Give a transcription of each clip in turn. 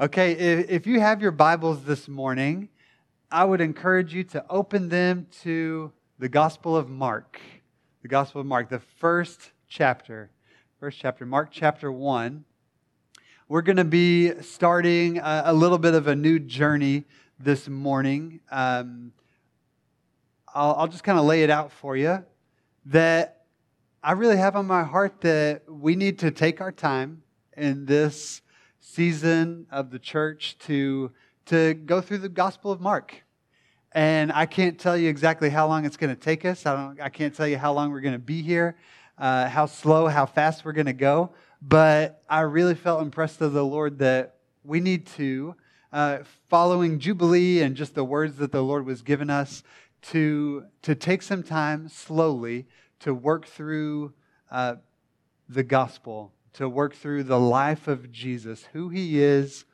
Okay, if, you have your Bibles this morning, I would encourage you to open them to the Gospel of Mark. The Gospel of Mark, the first chapter. First chapter, Mark chapter 1. We're going to be starting a, a, little bit of a new journey this morning. Um, I'll, I'll just kind of lay it out for you that I really have on my heart that we need to take our time in this season of the church to, to go through the Gospel of Mark. And I can't tell you exactly how long it's going to take us. I, don't, I can't tell you how long we're going to be here, uh, how slow, how fast we're going to go. But I really felt impressed of the Lord that we need to, uh, following Jubilee and just the words that the Lord was giving us, to, to take some time slowly to work through uh, the gospel, to work through the life of Jesus, who he is,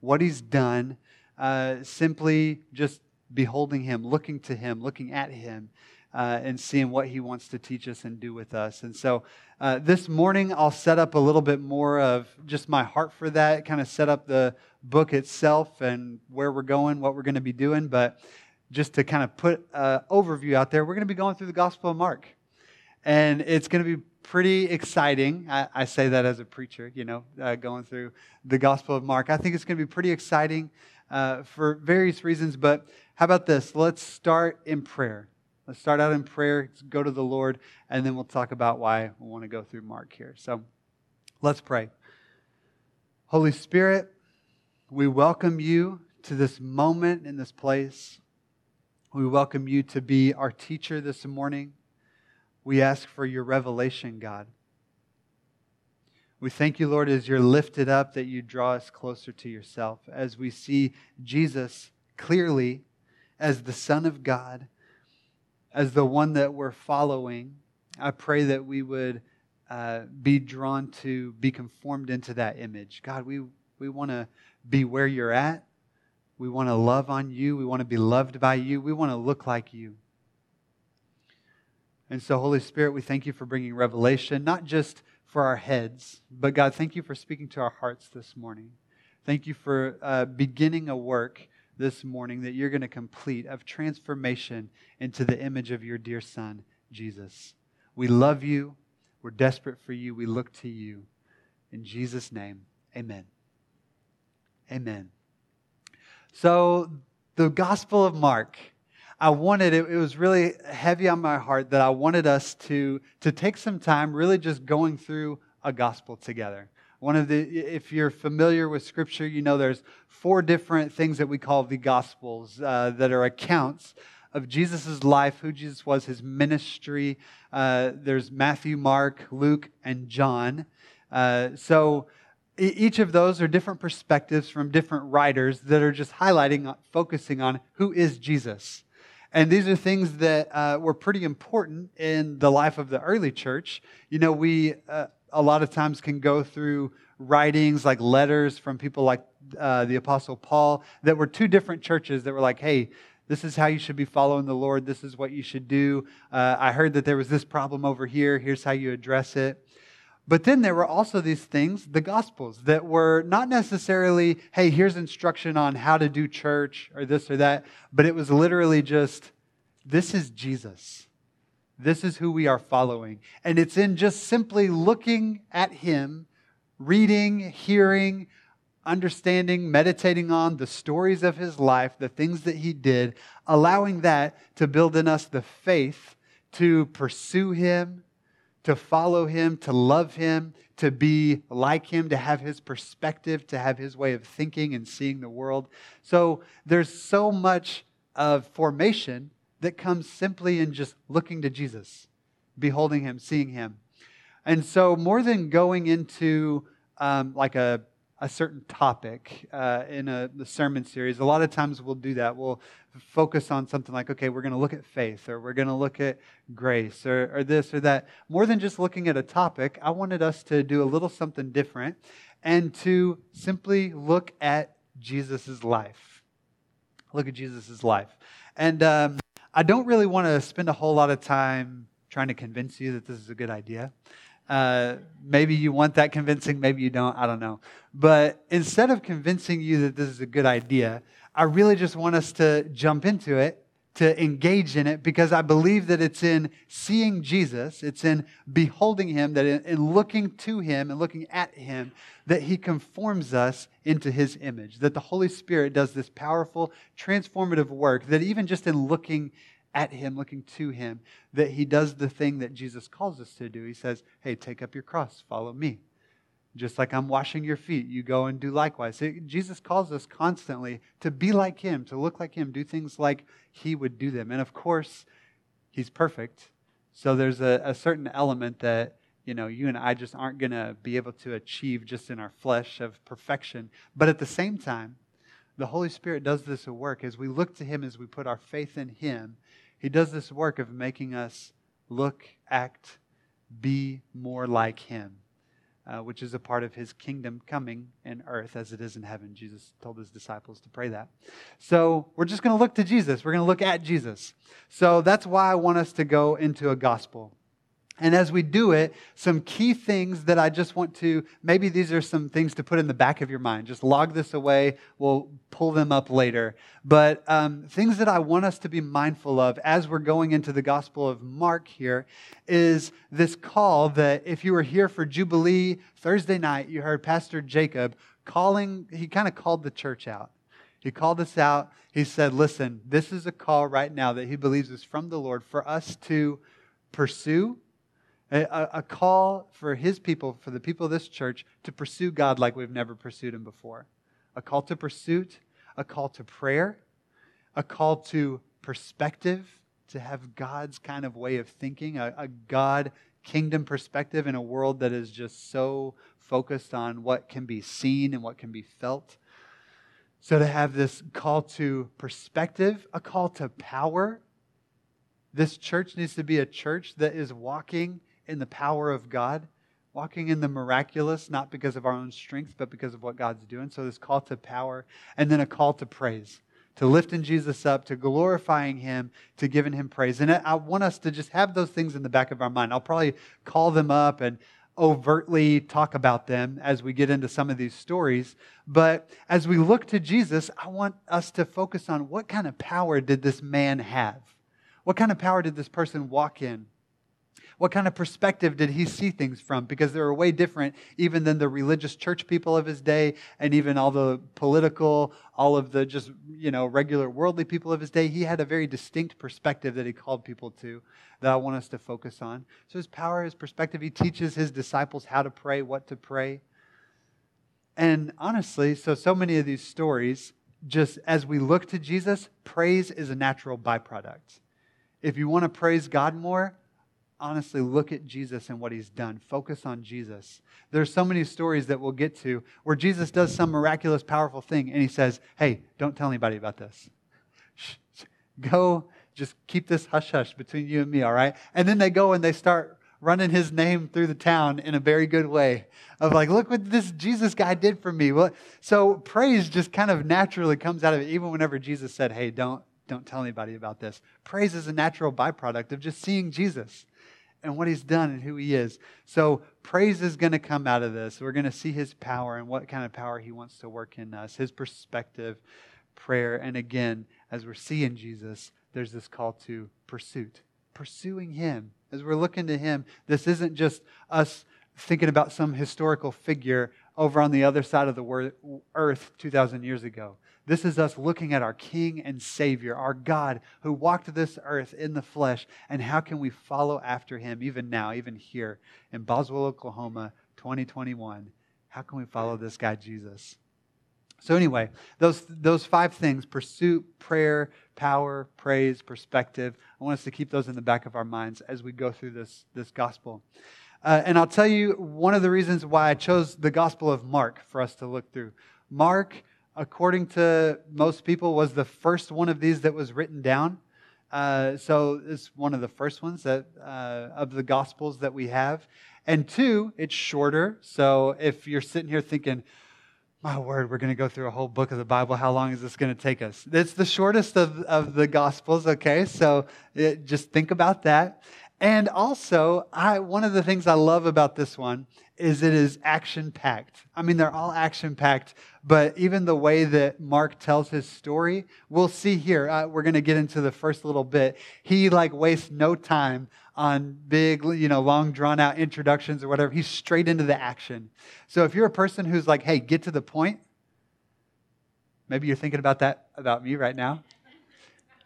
what he's done, uh, simply just beholding him, looking to him, looking at him, uh, and seeing what he wants to teach us and do with us. And so uh, this morning, I'll set up a little bit more of just my heart for that, kind of set up the book itself and where we're going, what we're going to be doing. But just to kind of put an overview out there, we're going to be going through the Gospel of Mark. And it's going to be pretty exciting. I, I say that as a preacher, you know, uh, going through the Gospel of Mark. I think it's going to be pretty exciting uh, for various reasons. But how about this? Let's start in prayer. Let's start out in prayer, go to the Lord, and then we'll talk about why we want to go through Mark here. So let's pray. Holy Spirit, we welcome you to this moment in this place. We welcome you to be our teacher this morning. We ask for your revelation, God. We thank you, Lord, as you're lifted up, that you draw us closer to yourself, as we see Jesus clearly as the Son of God, as the one that we're following. I pray that we would uh, be drawn to be conformed into that image. God, we, we want to be where you're at. We want to love on you. We want to be loved by you. We want to look like you. And so, Holy Spirit, we thank you for bringing revelation, not just for our heads, but God, thank you for speaking to our hearts this morning. Thank you for uh, beginning a work this morning that you're going to complete of transformation into the image of your dear Son, Jesus. We love you. We're desperate for you. We look to you. In Jesus' name, amen. Amen. So, the Gospel of Mark I wanted, it, it was really heavy on my heart that I wanted us to, to take some time really just going through a gospel together. One of the, if you're familiar with Scripture, you know there's four different things that we call the Gospels uh, that are accounts of Jesus' life, who Jesus was, his ministry. Uh, there's Matthew, Mark, Luke, and John. Uh, so each of those are different perspectives from different writers that are just highlighting, focusing on who is Jesus. And these are things that uh, were pretty important in the life of the early church. You know, we uh, a lot of times can go through writings like letters from people like uh, the Apostle Paul that were to different churches that were like, hey, this is how you should be following the Lord. This is what you should do. Uh, I heard that there was this problem over here. Here's how you address it. But then there were also these things, the Gospels, that were not necessarily, hey, here's instruction on how to do church or this or that, but it was literally just, this is Jesus. This is who we are following. And it's in just simply looking at Him, reading, hearing, understanding, meditating on the stories of His life, the things that He did, allowing that to build in us the faith to pursue Him to follow him, to love him, to be like him, to have his perspective, to have his way of thinking and seeing the world. So there's so much of formation that comes simply in just looking to Jesus, beholding him, seeing him. And so, more than going into um, like a a certain topic uh, in a the sermon series. A lot of times we'll do that. We'll focus on something like, okay, we're going to look at faith, or we're going to look at grace, or, or this or that. More than just looking at a topic, I wanted us to do a little something different and to simply look at Jesus' life. Look at Jesus' life. And um, I don't really want to spend a whole lot of time trying to convince you that this is a good idea. Uh, maybe you want that convincing, maybe you don't, I don't know. But instead of convincing you that this is a good idea, I really just want us to jump into it to engage in it because I believe that it's in seeing Jesus, it's in beholding him, that in, in, looking to him and looking at him, that he conforms us into his image. That the Holy Spirit does this powerful, transformative work, that even just in looking at him, looking to him, that he does the thing that Jesus calls us to do. He says, Hey, take up your cross, follow me. Just like I'm washing your feet, you go and do likewise. Jesus calls us constantly to be like him, to look like him, do things like he would do them. And of course, he's perfect. So there's a, a certain element that, you know, you and I just aren't going to be able to achieve just in our flesh of perfection. But at the same time, the Holy Spirit does this work as we look to him, as we put our faith in him. He does this work of making us look, act, be more like him uh, which is a part of his kingdom coming in earth as it is in heaven. Jesus told his disciples to pray that. So we're just going to look to Jesus. We're going to look at Jesus. So that's why I want us to go into a gospel. And as we do it, some key things that I just want to, maybe these are some things to put in the back of your mind. Just log this away. We'll pull them up later. But um, things that I want us to be mindful of as we're going into the Gospel of Mark here is this call that if you were here for Jubilee Thursday night, you heard Pastor Jacob calling, he kind of called the church out. He called us out. He said, Listen, this is a call right now that he believes is from the Lord for us to pursue a, a, call for his people, for the people of this church, to pursue God like we've never pursued him before. A call to pursuit, a call to prayer, a call to perspective, to have God's kind of way of thinking, a, a God kingdom perspective in a world that is just so focused on what can be seen and what can be felt. So, to have this call to perspective, a call to power, this church needs to be a church that is walking in the power of God, walking in the miraculous, not because of our own strength, but because of what God's doing. So, this call to power, and then a call to praise, to lifting Jesus up, to glorifying Him, to giving Him praise. And I want us to just have those things in the back of our mind. I'll probably call them up and overtly talk about them as we get into some of these stories. But as we look to Jesus, I want us to focus on what kind of power did this man have? What kind of power did this person walk in? What kind of perspective did he see things from? Because they were way different even than the religious church people of his day and even all the political, all of the just, you know, regular worldly people of his day. He had a very distinct perspective that he called people to that I want us to focus on. So his power, his perspective, he teaches his disciples how to pray, what to pray. And honestly, so so many of these stories, just as we look to Jesus, praise is a natural byproduct. If you want to praise God more, honestly look at Jesus and what he's done. Focus on Jesus. There's so many stories that we'll get to where Jesus does some miraculous, powerful thing and he says, Hey, don't tell anybody about this. Go, just keep this hush hush between you and me, all right? And then they go and they start running his name through the town in a very good way of like, look what this Jesus guy did for me. Well, so praise just kind of naturally comes out of it, even whenever Jesus said, Hey, don't don't tell anybody about this. Praise is a natural byproduct of just seeing Jesus and what he's done and who he is. So praise is going to come out of this. We're going to see his power and what kind of power he wants to work in us, his perspective, prayer. And again, as we're seeing Jesus, there's this call to pursuit, pursuing him. As we're looking to him, this isn't just us thinking about some historical figure over on the other side of the earth 2,000 years ago. This is us looking at our King and Savior, our God who walked this earth in the flesh, and how can we follow after him even now, even here in Boswell, Oklahoma, 2021? How can we follow this guy, Jesus? So, anyway, those, those five things pursuit, prayer, power, praise, perspective I want us to keep those in the back of our minds as we go through this, this gospel. Uh, and I'll tell you one of the reasons why I chose the Gospel of Mark for us to look through. Mark according to most people, was the first one of these that was written down. Uh, so it's one of the first ones that uh, of the Gospels that we have. And two, it's shorter. So if you're sitting here thinking, my word, we're going to go through a whole book of the Bible. How long is this going to take us? It's the shortest of, of the Gospels, okay? So it, just think about that. And also, I, one of the things I love about this one is it is action packed. I mean, they're all action packed, but even the way that Mark tells his story, we'll see here. Uh, we're going to get into the first little bit. He like wastes no time on big, you know, long drawn out introductions or whatever. He's straight into the action. So if you're a person who's like, hey, get to the point, maybe you're thinking about that about me right now.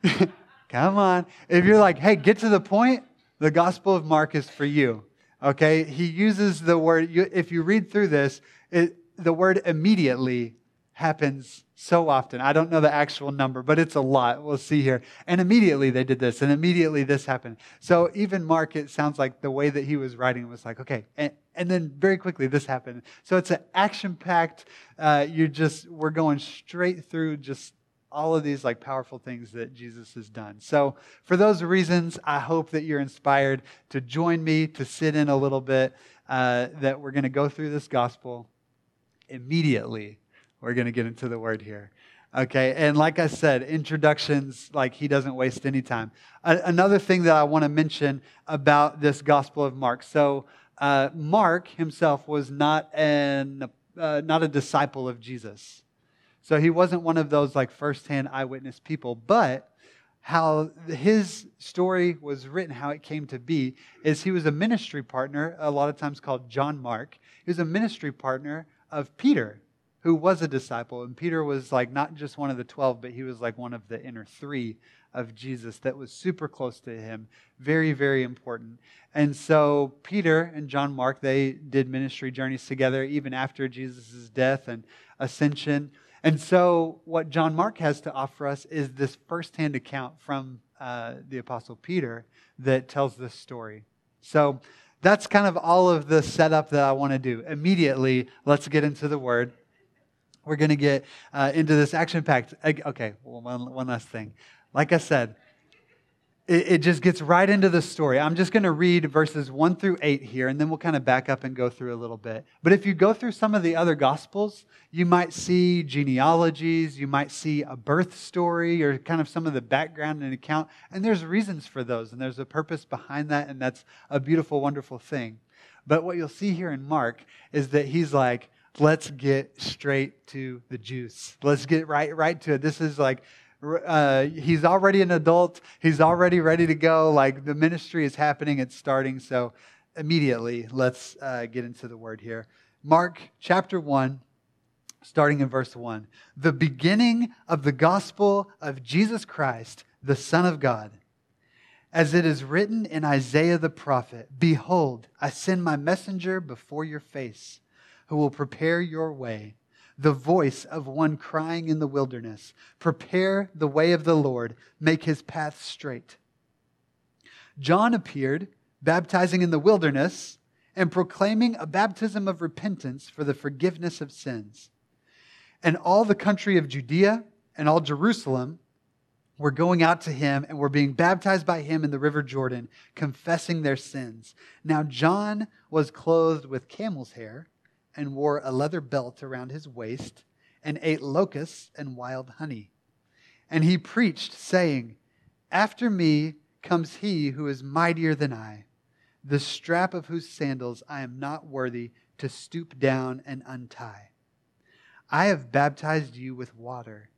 Come on. If you're like, hey, get to the point, the Gospel of Mark is for you. Okay? He uses the word, if you read through this, it, the word immediately happens so often. I don't know the actual number, but it's a lot. We'll see here. And immediately they did this, and immediately this happened. So even Mark, it sounds like the way that he was writing was like, okay, and, and then very quickly this happened. So it's an action packed, uh, you just, we're going straight through just all of these like powerful things that Jesus has done. So for those reasons, I hope that you're inspired to join me to sit in a little bit. Uh, that we're going to go through this gospel immediately. We're going to get into the word here. Okay, and like I said, introductions, like he doesn't waste any time. A- another thing that I want to mention about this Gospel of Mark. So, uh, Mark himself was not an uh, not a disciple of Jesus. So he wasn't one of those like firsthand eyewitness people, but how his story was written, how it came to be, is he was a ministry partner, a lot of times called John Mark. He was a ministry partner of Peter, who was a disciple. And Peter was like not just one of the 12, but he was like one of the inner three of Jesus that was super close to him. Very, very important. And so Peter and John Mark, they did ministry journeys together even after Jesus' death and ascension. And so, what John Mark has to offer us is this firsthand account from uh, the Apostle Peter that tells this story. So, that's kind of all of the setup that I want to do. Immediately, let's get into the word. We're going to get uh, into this action packed. Okay, one, one last thing. Like I said, it, it just gets right into the story. I'm just going to read verses 1 through 8 here, and then we'll kind of back up and go through a little bit. But if you go through some of the other gospels, you might see genealogies, you might see a birth story, or kind of some of the background and account. And there's reasons for those, and there's a purpose behind that, and that's a beautiful, wonderful thing. But what you'll see here in Mark is that he's like, let's get straight to the juice. Let's get right right to it. This is like uh, he's already an adult. He's already ready to go. Like the ministry is happening, it's starting. So immediately, let's uh, get into the word here. Mark chapter 1, starting in verse 1. The beginning of the gospel of Jesus Christ, the Son of God. As it is written in Isaiah the prophet Behold, I send my messenger before your face, who will prepare your way the voice of one crying in the wilderness Prepare the way of the Lord, make his path straight. John appeared, baptizing in the wilderness and proclaiming a baptism of repentance for the forgiveness of sins. And all the country of Judea and all Jerusalem were going out to him and were being baptized by him in the river Jordan, confessing their sins. Now, John was clothed with camel's hair and wore a leather belt around his waist and ate locusts and wild honey. And he preached, saying, After me comes he who is mightier than I, the strap of whose sandals I am not worthy to stoop down and untie. I have baptized you with water,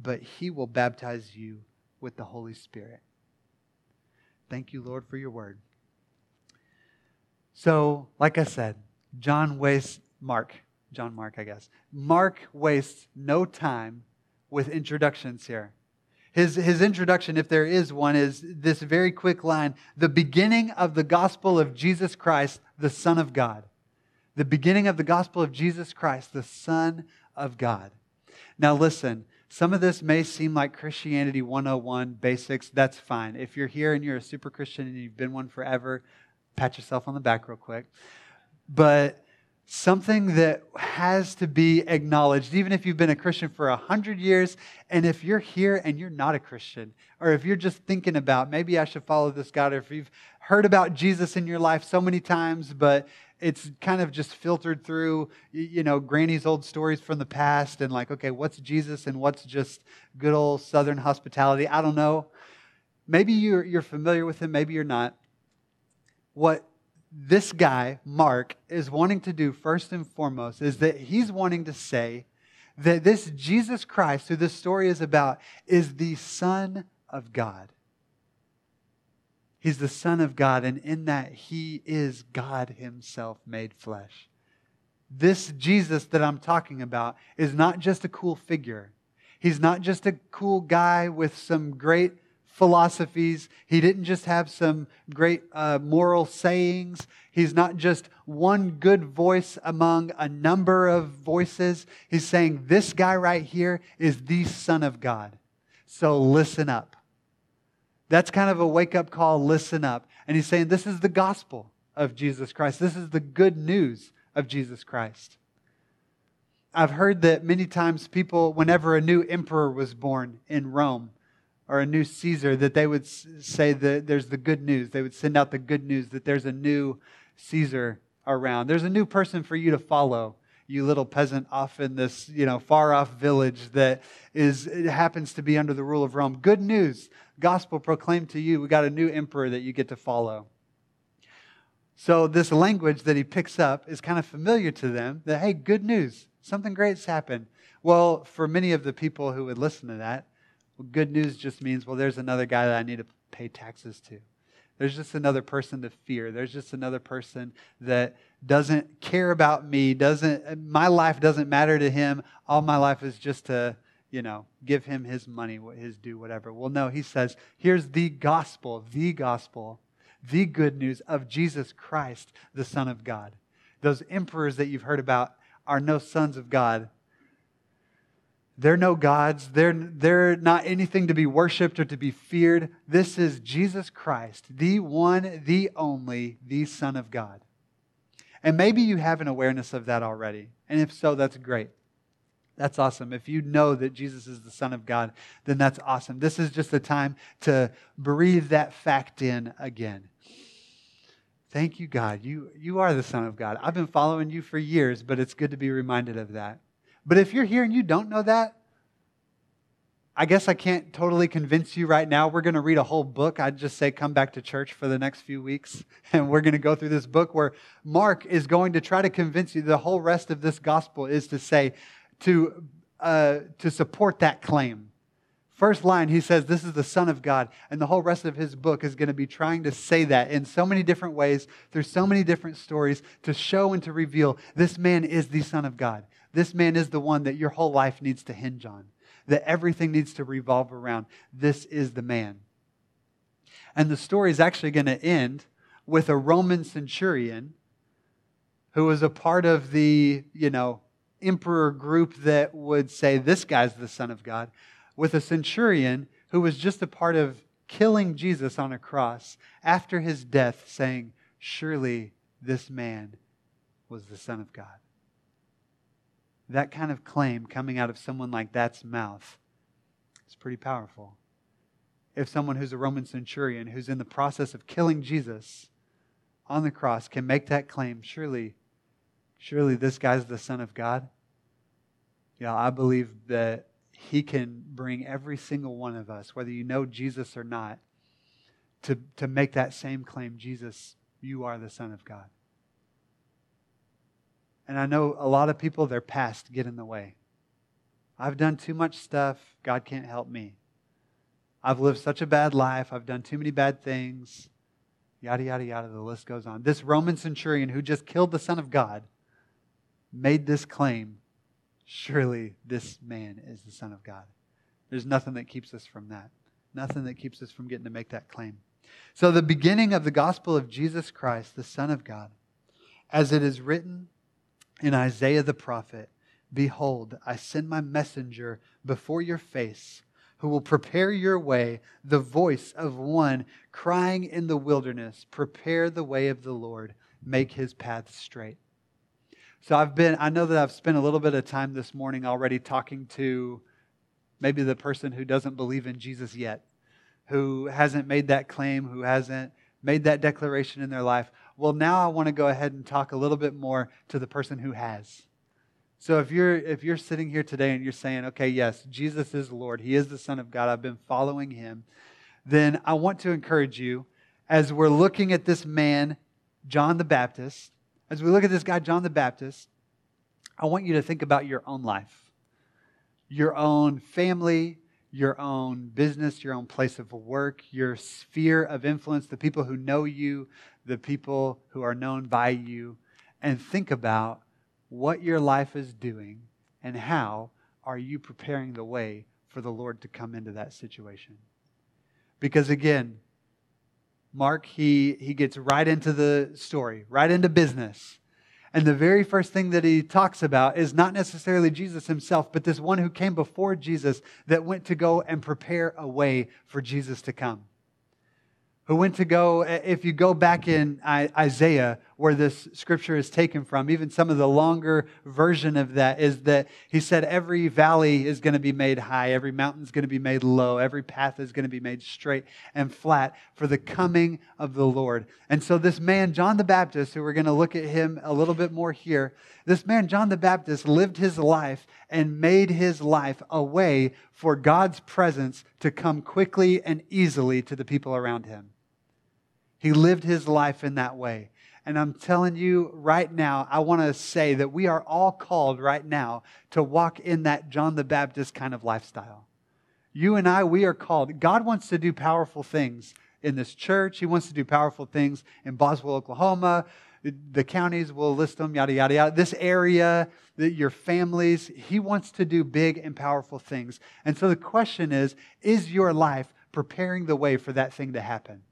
but he will baptize you with the Holy Spirit. Thank you, Lord, for your word. So, like I said, John wastes Mark, John Mark, I guess. Mark wastes no time with introductions here. His, his introduction, if there is one, is this very quick line the beginning of the gospel of Jesus Christ, the Son of God. The beginning of the gospel of Jesus Christ, the Son of God. Now, listen, some of this may seem like Christianity 101 basics. That's fine. If you're here and you're a super Christian and you've been one forever, pat yourself on the back real quick. But something that has to be acknowledged, even if you've been a Christian for a hundred years, and if you're here and you're not a Christian, or if you're just thinking about maybe I should follow this God, or if you've heard about Jesus in your life so many times, but it's kind of just filtered through, you know, Granny's old stories from the past, and like, okay, what's Jesus and what's just good old Southern hospitality? I don't know. Maybe you're, you're familiar with him, maybe you're not. what this guy, Mark, is wanting to do first and foremost is that he's wanting to say that this Jesus Christ, who this story is about, is the Son of God. He's the Son of God, and in that, He is God Himself made flesh. This Jesus that I'm talking about is not just a cool figure. He's not just a cool guy with some great philosophies. He didn't just have some great uh, moral sayings. He's not just one good voice among a number of voices. He's saying, This guy right here is the Son of God. So listen up. That's kind of a wake up call, listen up. And he's saying this is the gospel of Jesus Christ. This is the good news of Jesus Christ. I've heard that many times people, whenever a new emperor was born in Rome or a new Caesar, that they would say that there's the good news. They would send out the good news that there's a new Caesar around. There's a new person for you to follow you little peasant off in this you know far off village that is happens to be under the rule of rome. Good news. Gospel proclaimed to you. We got a new emperor that you get to follow. So this language that he picks up is kind of familiar to them that hey good news. Something great's happened. Well for many of the people who would listen to that well, good news just means well there's another guy that i need to pay taxes to there's just another person to fear. There's just another person that doesn't care about me, doesn't my life doesn't matter to him. All my life is just to, you know, give him his money, his due, whatever. Well, no, he says, here's the gospel, the gospel, the good news of Jesus Christ, the Son of God. Those emperors that you've heard about are no sons of God. They're no gods. They're, they're not anything to be worshiped or to be feared. This is Jesus Christ, the one, the only, the Son of God. And maybe you have an awareness of that already. And if so, that's great. That's awesome. If you know that Jesus is the Son of God, then that's awesome. This is just a time to breathe that fact in again. Thank you, God. You, you are the Son of God. I've been following you for years, but it's good to be reminded of that. But if you're here and you don't know that, I guess I can't totally convince you right now. We're going to read a whole book. I'd just say come back to church for the next few weeks. And we're going to go through this book where Mark is going to try to convince you the whole rest of this gospel is to say, to, uh, to support that claim. First line, he says, This is the Son of God. And the whole rest of his book is going to be trying to say that in so many different ways, through so many different stories, to show and to reveal this man is the Son of God. This man is the one that your whole life needs to hinge on, that everything needs to revolve around. This is the man. And the story is actually going to end with a Roman centurion who was a part of the, you know, emperor group that would say, This guy's the Son of God, with a centurion who was just a part of killing Jesus on a cross after his death, saying, Surely this man was the Son of God that kind of claim coming out of someone like that's mouth is pretty powerful. If someone who's a Roman centurion who's in the process of killing Jesus on the cross can make that claim, surely, surely this guy's the Son of God. Yeah, I believe that he can bring every single one of us, whether you know Jesus or not, to, to make that same claim Jesus, you are the Son of God. And I know a lot of people, their past get in the way. I've done too much stuff. God can't help me. I've lived such a bad life. I've done too many bad things. Yada, yada, yada. The list goes on. This Roman centurion who just killed the Son of God made this claim surely this man is the Son of God. There's nothing that keeps us from that. Nothing that keeps us from getting to make that claim. So, the beginning of the gospel of Jesus Christ, the Son of God, as it is written in Isaiah the prophet Behold, I send my messenger before your face, who will prepare your way, the voice of one crying in the wilderness, Prepare the way of the Lord, make his path straight. So I've been, I know that I've spent a little bit of time this morning already talking to maybe the person who doesn't believe in Jesus yet, who hasn't made that claim, who hasn't made that declaration in their life. Well, now I want to go ahead and talk a little bit more to the person who has. So if you're if you're sitting here today and you're saying, "Okay, yes, Jesus is Lord. He is the Son of God. I've been following him." Then I want to encourage you as we're looking at this man John the Baptist, as we look at this guy, John the Baptist, I want you to think about your own life, your own family, your own business, your own place of work, your sphere of influence, the people who know you, the people who are known by you, and think about what your life is doing and how are you preparing the way for the Lord to come into that situation. Because again, Mark, he, he gets right into the story, right into business. And the very first thing that he talks about is not necessarily Jesus himself, but this one who came before Jesus that went to go and prepare a way for Jesus to come who went to go, if you go back in Isaiah, where this scripture is taken from, even some of the longer version of that is that he said, Every valley is going to be made high, every mountain is going to be made low, every path is going to be made straight and flat for the coming of the Lord. And so, this man, John the Baptist, who we're going to look at him a little bit more here, this man, John the Baptist, lived his life and made his life a way for God's presence to come quickly and easily to the people around him. He lived his life in that way. And I'm telling you right now, I want to say that we are all called right now to walk in that John the Baptist kind of lifestyle. You and I, we are called. God wants to do powerful things in this church. He wants to do powerful things in Boswell, Oklahoma. The counties will list them, yada, yada, yada. This area, your families, He wants to do big and powerful things. And so the question is is your life preparing the way for that thing to happen?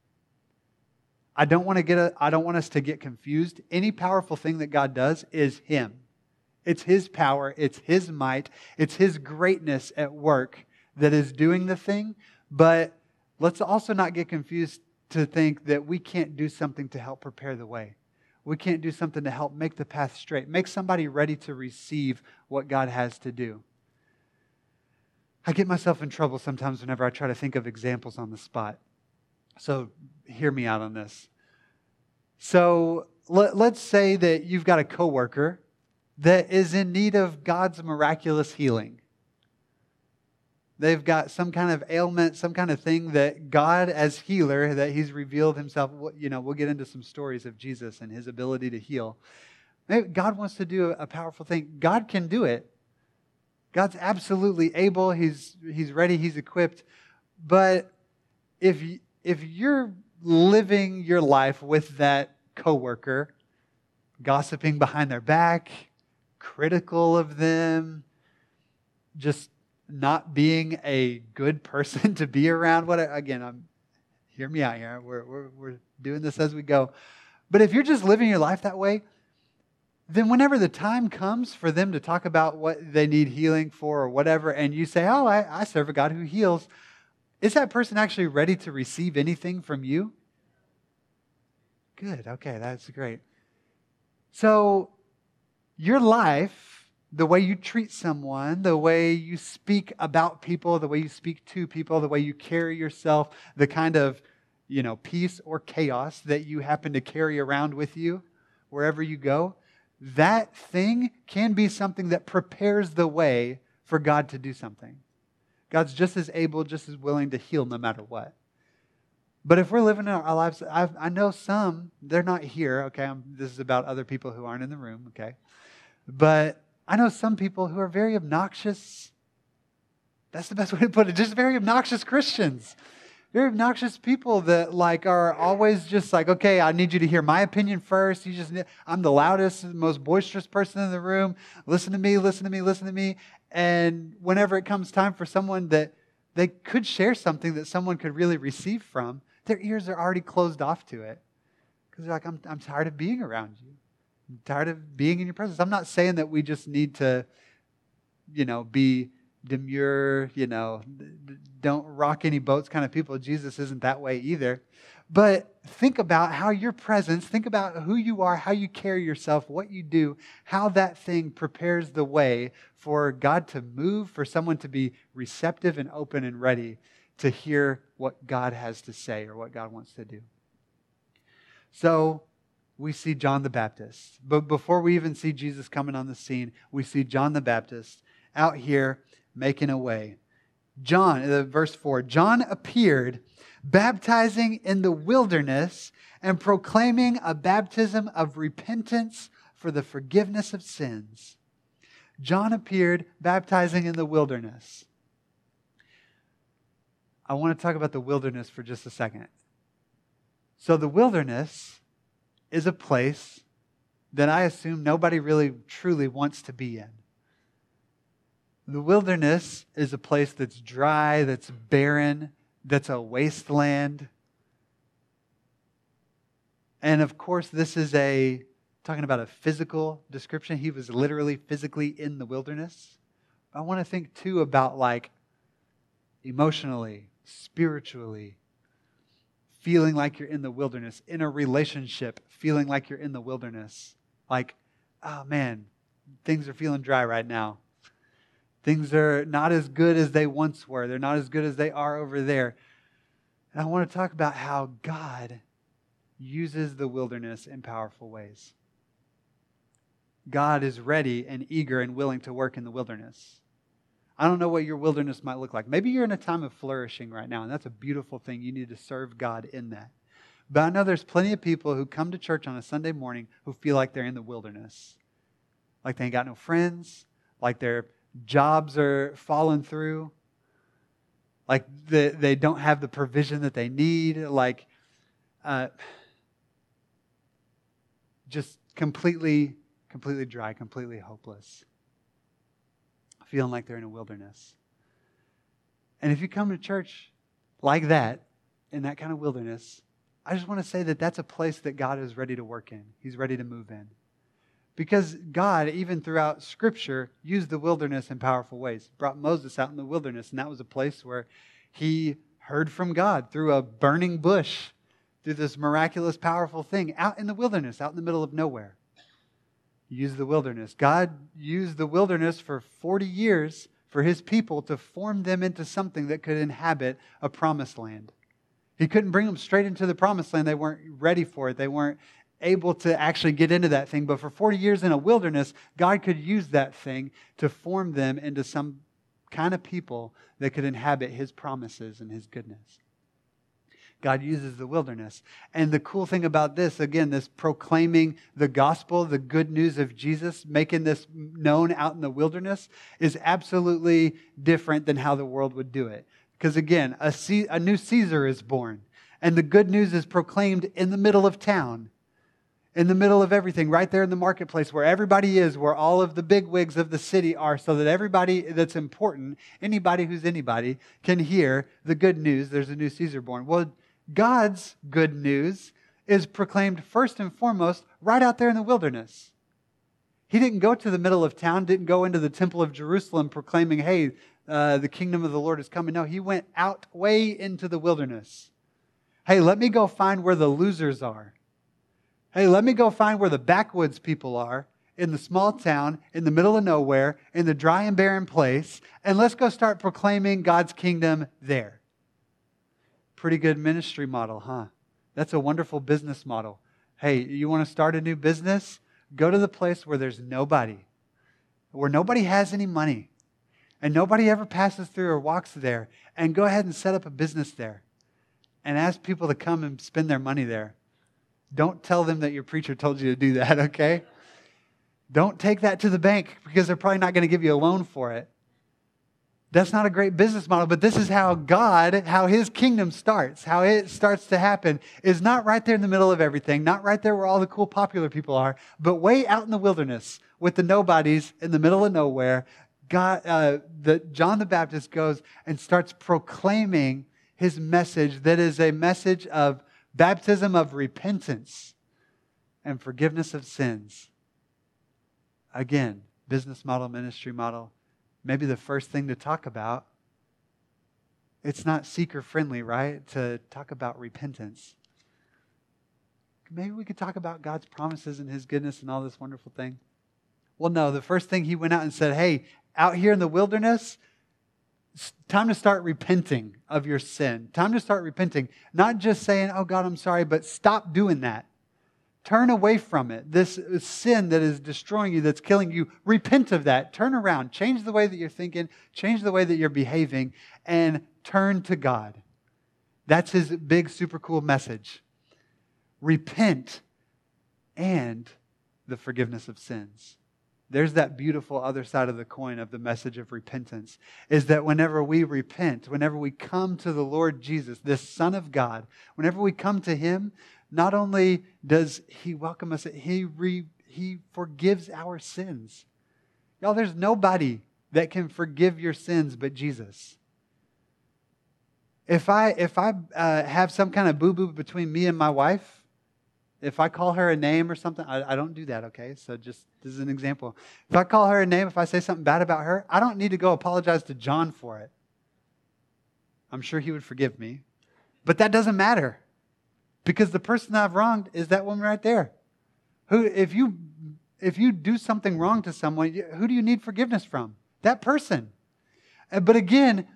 I don't want to get a, I don't want us to get confused. Any powerful thing that God does is him. It's his power, it's his might, it's his greatness at work that is doing the thing, but let's also not get confused to think that we can't do something to help prepare the way. We can't do something to help make the path straight, make somebody ready to receive what God has to do. I get myself in trouble sometimes whenever I try to think of examples on the spot. So hear me out on this. So let, us say that you've got a coworker that is in need of God's miraculous healing. They've got some kind of ailment, some kind of thing that God, as healer, that He's revealed Himself. You know, we'll get into some stories of Jesus and His ability to heal. Maybe God wants to do a powerful thing. God can do it. God's absolutely able. He's He's ready. He's equipped. But if if you're living your life with that coworker, gossiping behind their back, critical of them, just not being a good person to be around. What again? I'm hear me out here. We're, we're, we're doing this as we go. But if you're just living your life that way, then whenever the time comes for them to talk about what they need healing for or whatever, and you say, Oh, I, I serve a God who heals, is that person actually ready to receive anything from you? Good. Okay, that's great. So, your life, the way you treat someone, the way you speak about people, the way you speak to people, the way you carry yourself, the kind of, you know, peace or chaos that you happen to carry around with you wherever you go, that thing can be something that prepares the way for God to do something. God's just as able, just as willing to heal no matter what. But if we're living our lives, I've, i know some, they're not here, okay? I'm, this is about other people who aren't in the room, okay? But I know some people who are very obnoxious. That's the best way to put it. Just very obnoxious Christians. Very obnoxious people that like are always just like, okay, I need you to hear my opinion first. You just, I'm the loudest, most boisterous person in the room. Listen to me, listen to me, listen to me. And whenever it comes time for someone that they could share something that someone could really receive from, their ears are already closed off to it. Because they're like, I'm, I'm tired of being around you. I'm tired of being in your presence. I'm not saying that we just need to, you know, be demure, you know, don't rock any boats kind of people. Jesus isn't that way either. But think about how your presence, think about who you are, how you carry yourself, what you do, how that thing prepares the way for God to move, for someone to be receptive and open and ready to hear what God has to say or what God wants to do. So we see John the Baptist. But before we even see Jesus coming on the scene, we see John the Baptist out here making a way. John, uh, verse 4 John appeared baptizing in the wilderness and proclaiming a baptism of repentance for the forgiveness of sins. John appeared baptizing in the wilderness. I want to talk about the wilderness for just a second. So, the wilderness is a place that I assume nobody really truly wants to be in. The wilderness is a place that's dry, that's barren, that's a wasteland. And of course, this is a talking about a physical description. He was literally physically in the wilderness. I want to think too about like emotionally, spiritually, feeling like you're in the wilderness, in a relationship, feeling like you're in the wilderness. Like, oh man, things are feeling dry right now. Things are not as good as they once were. They're not as good as they are over there. And I want to talk about how God uses the wilderness in powerful ways. God is ready and eager and willing to work in the wilderness. I don't know what your wilderness might look like. Maybe you're in a time of flourishing right now, and that's a beautiful thing. You need to serve God in that. But I know there's plenty of people who come to church on a Sunday morning who feel like they're in the wilderness. Like they ain't got no friends, like they're jobs are falling through, like the, they don't have the provision that they need, like uh, just completely, completely dry, completely hopeless, feeling like they're in a wilderness. And if you come to church like that, in that kind of wilderness, I just want to say that that's a place that God is ready to work in. He's ready to move in. Because God, even throughout Scripture, used the wilderness in powerful ways. Brought Moses out in the wilderness, and that was a place where he heard from God through a burning bush, through this miraculous, powerful thing out in the wilderness, out in the middle of nowhere. He used the wilderness. God used the wilderness for 40 years for his people to form them into something that could inhabit a promised land. He couldn't bring them straight into the promised land. They weren't ready for it. They weren't able to actually get into that thing. But for 40 years in a wilderness, God could use that thing to form them into some kind of people that could inhabit his promises and his goodness. God uses the wilderness. And the cool thing about this, again, this proclaiming the gospel, the good news of Jesus, making this known out in the wilderness, is absolutely different than how the world would do it. Because again, a, C- a new Caesar is born, and the good news is proclaimed in the middle of town in the middle of everything, right there in the marketplace where everybody is, where all of the big wigs of the city are, so that everybody that's important, anybody who's anybody, can hear the good news. There's a new Caesar born. Well, God's good news is proclaimed first and foremost right out there in the wilderness. He didn't go to the middle of town, didn't go into the temple of Jerusalem proclaiming, hey, uh, the kingdom of the Lord is coming. No, he went out way into the wilderness. Hey, let me go find where the losers are. Hey, let me go find where the backwoods people are in the small town, in the middle of nowhere, in the dry and barren place, and let's go start proclaiming God's kingdom there. Pretty good ministry model, huh? That's a wonderful business model. Hey, you want to start a new business? Go to the place where there's nobody, where nobody has any money, and nobody ever passes through or walks there, and go ahead and set up a business there and ask people to come and spend their money there don't tell them that your preacher told you to do that, okay? Don't take that to the bank because they're probably not going to give you a loan for it. That's not a great business model, but this is how God, how his kingdom starts, how it starts to happen is not right there in the middle of everything, not right there where all the cool popular people are, but way out in the wilderness with the nobodies in the middle of nowhere. God, uh, the, John the Baptist goes and starts proclaiming his message that is a message of baptism of repentance and forgiveness of sins. Again, business model, ministry model. Maybe the first thing to talk about. It's not seeker friendly, right? To talk about repentance. Maybe we could talk about God's promises and his goodness and all this wonderful thing. Well, no, the first thing he went out and said, hey, out here in the wilderness, time to start repenting of your sin. Time to start repenting. Not just saying, oh God, I'm sorry, but stop doing that. Turn away from it. This uh, sin that is destroying you, that's killing you, repent of that. Turn around. Change the way that you're thinking, change the way that you're behaving, and turn to God. That's his big, super cool message. Repent and the forgiveness of sins. There's that beautiful other side of the coin of the message of repentance is that whenever we repent, whenever we come to the Lord Jesus, this Son of God, whenever we come to Him, not only does He welcome us, He, re, he forgives our sins. Y'all, there's nobody that can forgive your sins but Jesus. If I, if I uh, have some kind of boo boo between me and my wife, if I call her a name or something, I, I, don't do that, okay? So just this is an example. If I call her a name, if I say something bad about her, I don't need to go apologize to John for it. I'm sure he would forgive me. But that doesn't matter because the person I've wronged is that woman right there. Who, if you if you do something wrong to someone, who do you need forgiveness from? That person. But again,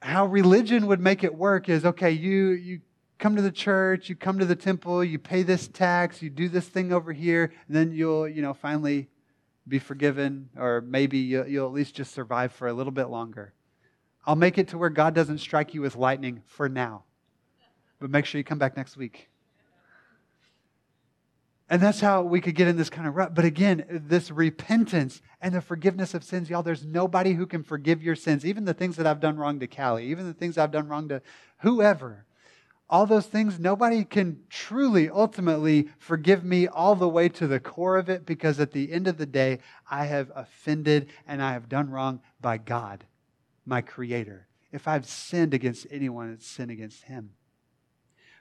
how religion would make it work is okay, you you come to the church, you come to the temple, you pay this tax, you do this thing over here, and then you'll, you know, finally be forgiven, or maybe you'll, you'll at least just survive for a little bit longer. I'll make it to where God doesn't strike you with lightning for now. But make sure you come back next week. And that's how we could get in this kind of rut. But again, this repentance and the forgiveness of sins, y'all, there's nobody who can forgive your sins, even the things that I've done wrong to Callie, even the things I've done wrong to whoever all those things, nobody can truly, ultimately forgive me all the way to the core of it because at the end of the day, I have offended and I have done wrong by God, my Creator. If I've sinned against anyone, it's sin against Him.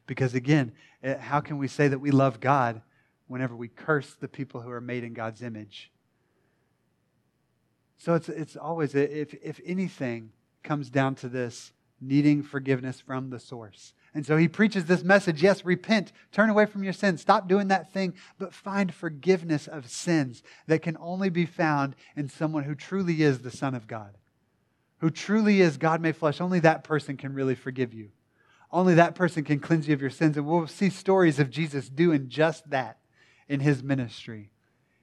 Because again, eh, how can we say that we love God whenever we curse the people who are made in God's image? So it's, it's always, if, if anything comes down to this, needing forgiveness from the source. And so he preaches this message yes, repent, turn away from your sins, stop doing that thing, but find forgiveness of sins that can only be found in someone who truly is the Son of God, who truly is God made flesh. Only that person can really forgive you. Only that person can cleanse you of your sins. And we'll see stories of Jesus doing just that in his ministry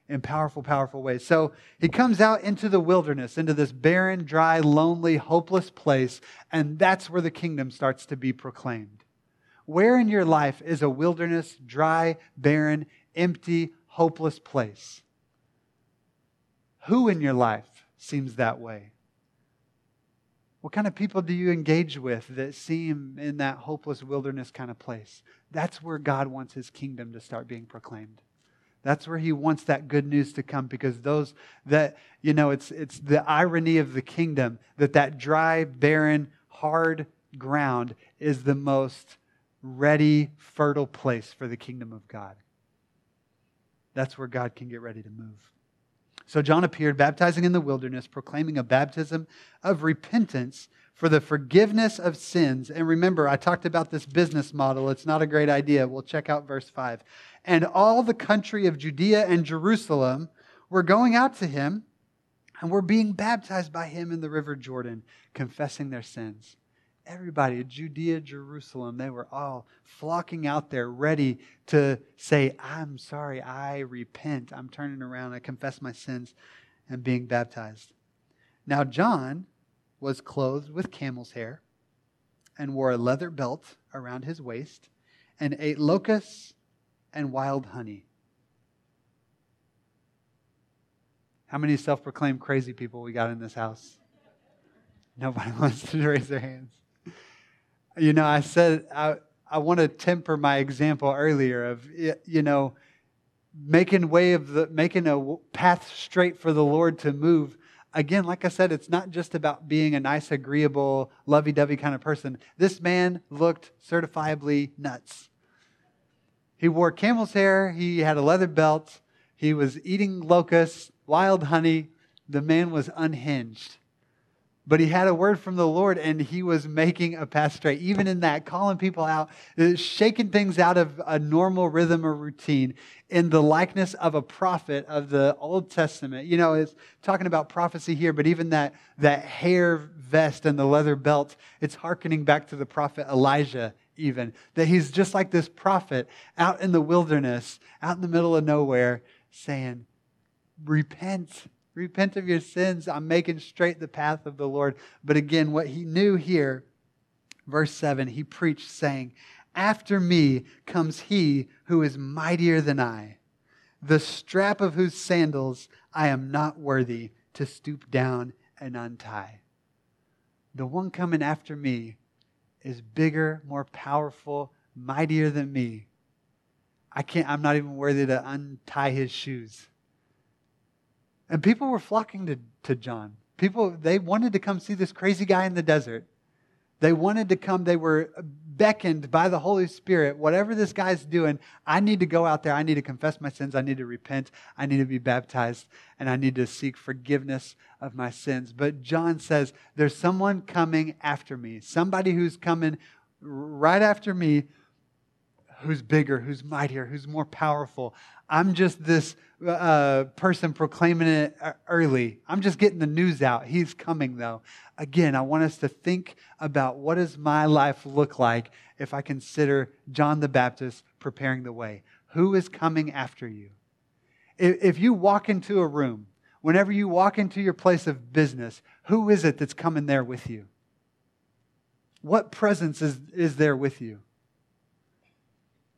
in powerful, powerful ways. So he comes out into the wilderness, into this barren, dry, lonely, hopeless place, and that's where the kingdom starts to be proclaimed. Where in your life is a wilderness, dry, barren, empty, hopeless place? Who in your life seems that way? What kind of people do you engage with that seem in that hopeless wilderness kind of place? That's where God wants his kingdom to start being proclaimed. That's where he wants that good news to come because those that, you know, it's, it's the irony of the kingdom that that dry, barren, hard ground is the most ready, fertile place for the kingdom of God. That's where God can get ready to move. So John appeared, baptizing in the wilderness, proclaiming a baptism of repentance for the forgiveness of sins. And remember, I talked about this business model. It's not a great idea. We'll check out verse 5. And all the country of Judea and Jerusalem were going out to him and were being baptized by him in the river Jordan, confessing their sins everybody, Judea, Jerusalem, they were all flocking out there ready to say, I'm sorry, I repent, I'm turning around, I confess my sins, and being baptized. Now, John was clothed with camel's hair and wore a leather belt around his waist and ate locusts and wild honey. How many self proclaimed crazy people we got in this house? Nobody wants to raise their hands. You know, I said I, I want to temper my example earlier of, you know, making way of the making a path straight for the Lord to move. Again, like I said, it's not just about being a nice, agreeable, lovey-dovey kind of person. This man looked certifiably nuts. He wore camel's hair. He had a leather belt. He was eating locusts, wild honey. The man was unhinged. But he had a word from the Lord and he was making a path straight. Even in that, calling people out, uh, shaking things out of a normal rhythm or routine in the likeness of a prophet of the Old Testament. You know, it's talking about prophecy here, but even that, that hair vest and the leather belt, it's hearkening back to the prophet Elijah even. That he's just like this prophet out in the wilderness, out in the middle of nowhere, saying, Repent. Repent of your sins. I'm making straight the path of the Lord. But again, what he knew here, verse 7, he preached, saying, After me comes he who is mightier than I, the strap of whose sandals I am not worthy to stoop down and untie. The one coming after me is bigger, more powerful, mightier than me. I can't, I'm not even worthy to untie his shoes. And people were flocking to, to John. People, they wanted to come see this crazy guy in the desert. They wanted to come, they were beckoned by the Holy Spirit. Whatever this guy's doing, I need to go out there. I need to confess my sins. I need to repent. I need to be baptized. And I need to seek forgiveness of my sins. But John says, There's someone coming after me, somebody who's coming right after me who's bigger, who's mightier, who's more powerful. I'm just this uh, person proclaiming it early. I'm just getting the news out. He's coming, though. Again, I want us to think about what does my life look like if I consider John the Baptist preparing the way. Who is coming after you? If, if you walk into a room, whenever you walk into your place of business, who is it that's coming there with you? What presence is, is there with you?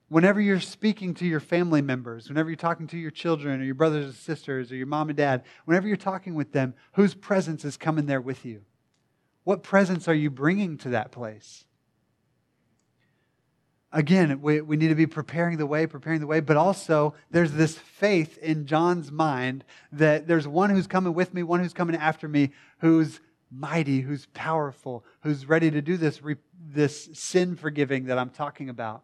Whenever you're speaking to your family members, whenever you're talking to your children or your brothers and sisters or your mom and dad, whenever you're talking with them, whose presence is coming there with you? What presence are you bringing to that place? Again, we, we need to be preparing the way, preparing the way, but also there's this faith in John's mind that there's one who's coming with me, one who's coming after me, who's mighty, who's powerful, who's ready to do this, this sin forgiving that I'm talking about.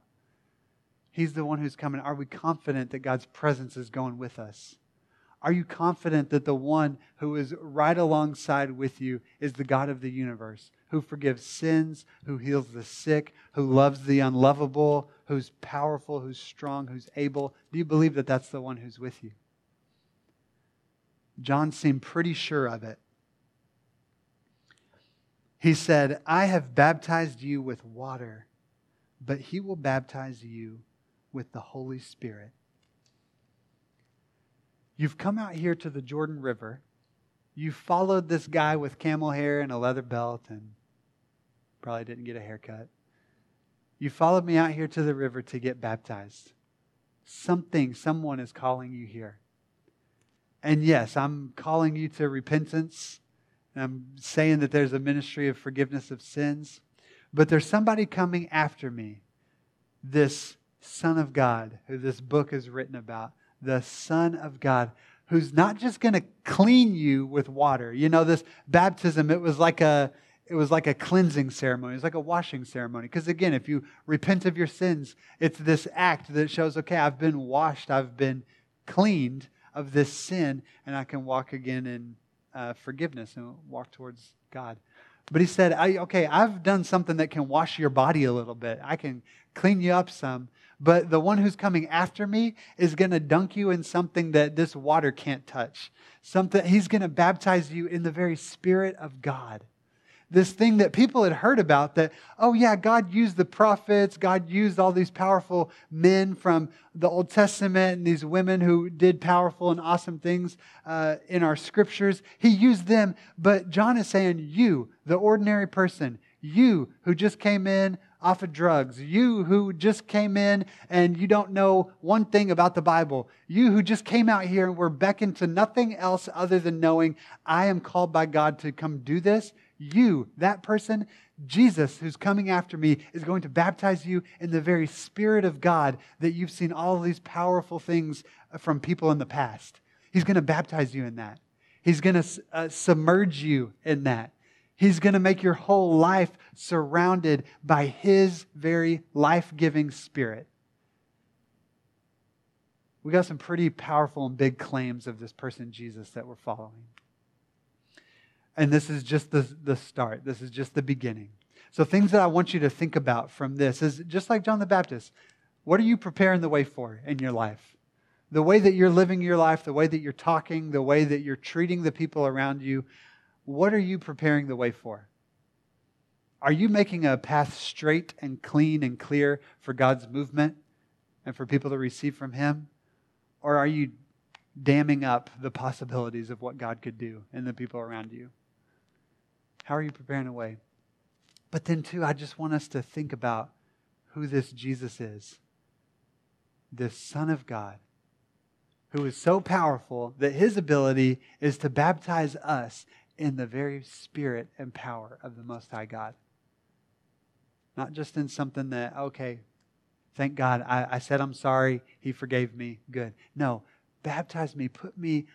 He's the one who's coming. Are we confident that God's presence is going with us? Are you confident that the one who is right alongside with you is the God of the universe, who forgives sins, who heals the sick, who loves the unlovable, who's powerful, who's strong, who's able? Do you believe that that's the one who's with you? John seemed pretty sure of it. He said, I have baptized you with water, but he will baptize you with the Holy Spirit. You've come out here to the Jordan River. You followed this guy with camel hair and a leather belt and probably didn't get a haircut. You followed me out here to the river to get baptized. Something, someone is calling you here. And yes, I'm calling you to repentance. I'm saying that there's a ministry of forgiveness of sins. But there's somebody coming after me, this Son of God, who this book is written about, the Son of God, who's not just going to clean you with water. You know, this baptism, it was like a it was like a cleansing ceremony. It was like a washing ceremony. Because again, if you repent of your sins, it's this act that shows, okay, I've been washed, I've been cleaned of this sin, and I can walk again in uh, forgiveness and walk towards God. But he said, okay, I've done something that can wash your body a little bit. I can clean you up some. But the one who's coming after me is going to dunk you in something that this water can't touch. Something he's going to baptize you in the very spirit of God. This thing that people had heard about that, oh yeah, God used the prophets, God used all these powerful men from the Old Testament and these women who did powerful and awesome things uh, in our scriptures. He used them, but John is saying, you, the ordinary person, you who just came in off of drugs, you who just came in and you don't know one thing about the Bible, you who just came out here and were beckoned to nothing else other than knowing I am called by God to come do this, you, that person, Jesus, who's coming after me, is going to baptize you in the very Spirit of God that you've seen all these powerful things from people in the past. He's going to baptize you in that. He's going to uh, submerge you in that. He's going to make your whole life surrounded by His very life giving Spirit. We got some pretty powerful and big claims of this person, Jesus, that we're following. And this is just the, the start, this is just the beginning. So, things that I want you to think about from this is just like John the Baptist, what are you preparing the way for in your life? The way that you're living your life, the way that you're talking, the way that you're treating the people around you, what are you preparing the way for? Are you making a path straight and clean and clear for God's movement and for people to receive from Him? Or are you damming up the possibilities of what God could do in the people around you? How are you preparing a way? But then, too, I just want us to think about who this Jesus is this Son of God, who is so powerful that his ability is to baptize us in the very spirit and power of the Most High God. Not just in something that, okay, thank God, I, I said I'm sorry, he forgave me, good. No, baptize me, put me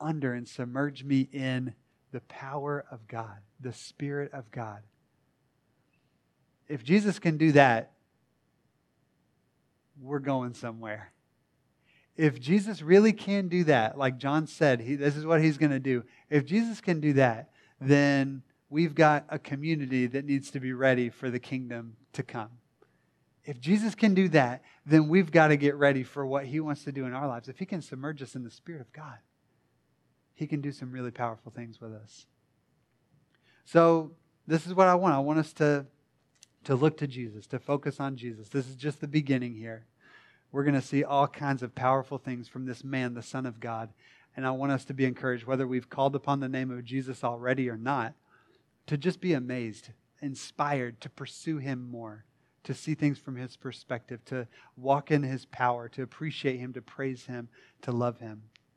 under and submerge me in the power of God, the Spirit of God. If Jesus can do that, we're going somewhere. If Jesus really can do that, like John said, he, this is what he's going to do. If Jesus can do that, then we've got a community that needs to be ready for the kingdom to come. If Jesus can do that, then we've got to get ready for what he wants to do in our lives. If he can submerge us in the Spirit of God, he can do some really powerful things with us. So, this is what I want. I want us to to look to Jesus, to focus on Jesus. This is just the beginning here. We're going to see all kinds of powerful things from this man, the Son of God. And I want us to be encouraged, whether we've called upon the name of Jesus already or not, to just be amazed, inspired to pursue him more, to see things from his perspective, to walk in his power, to appreciate him, to praise him, to love him.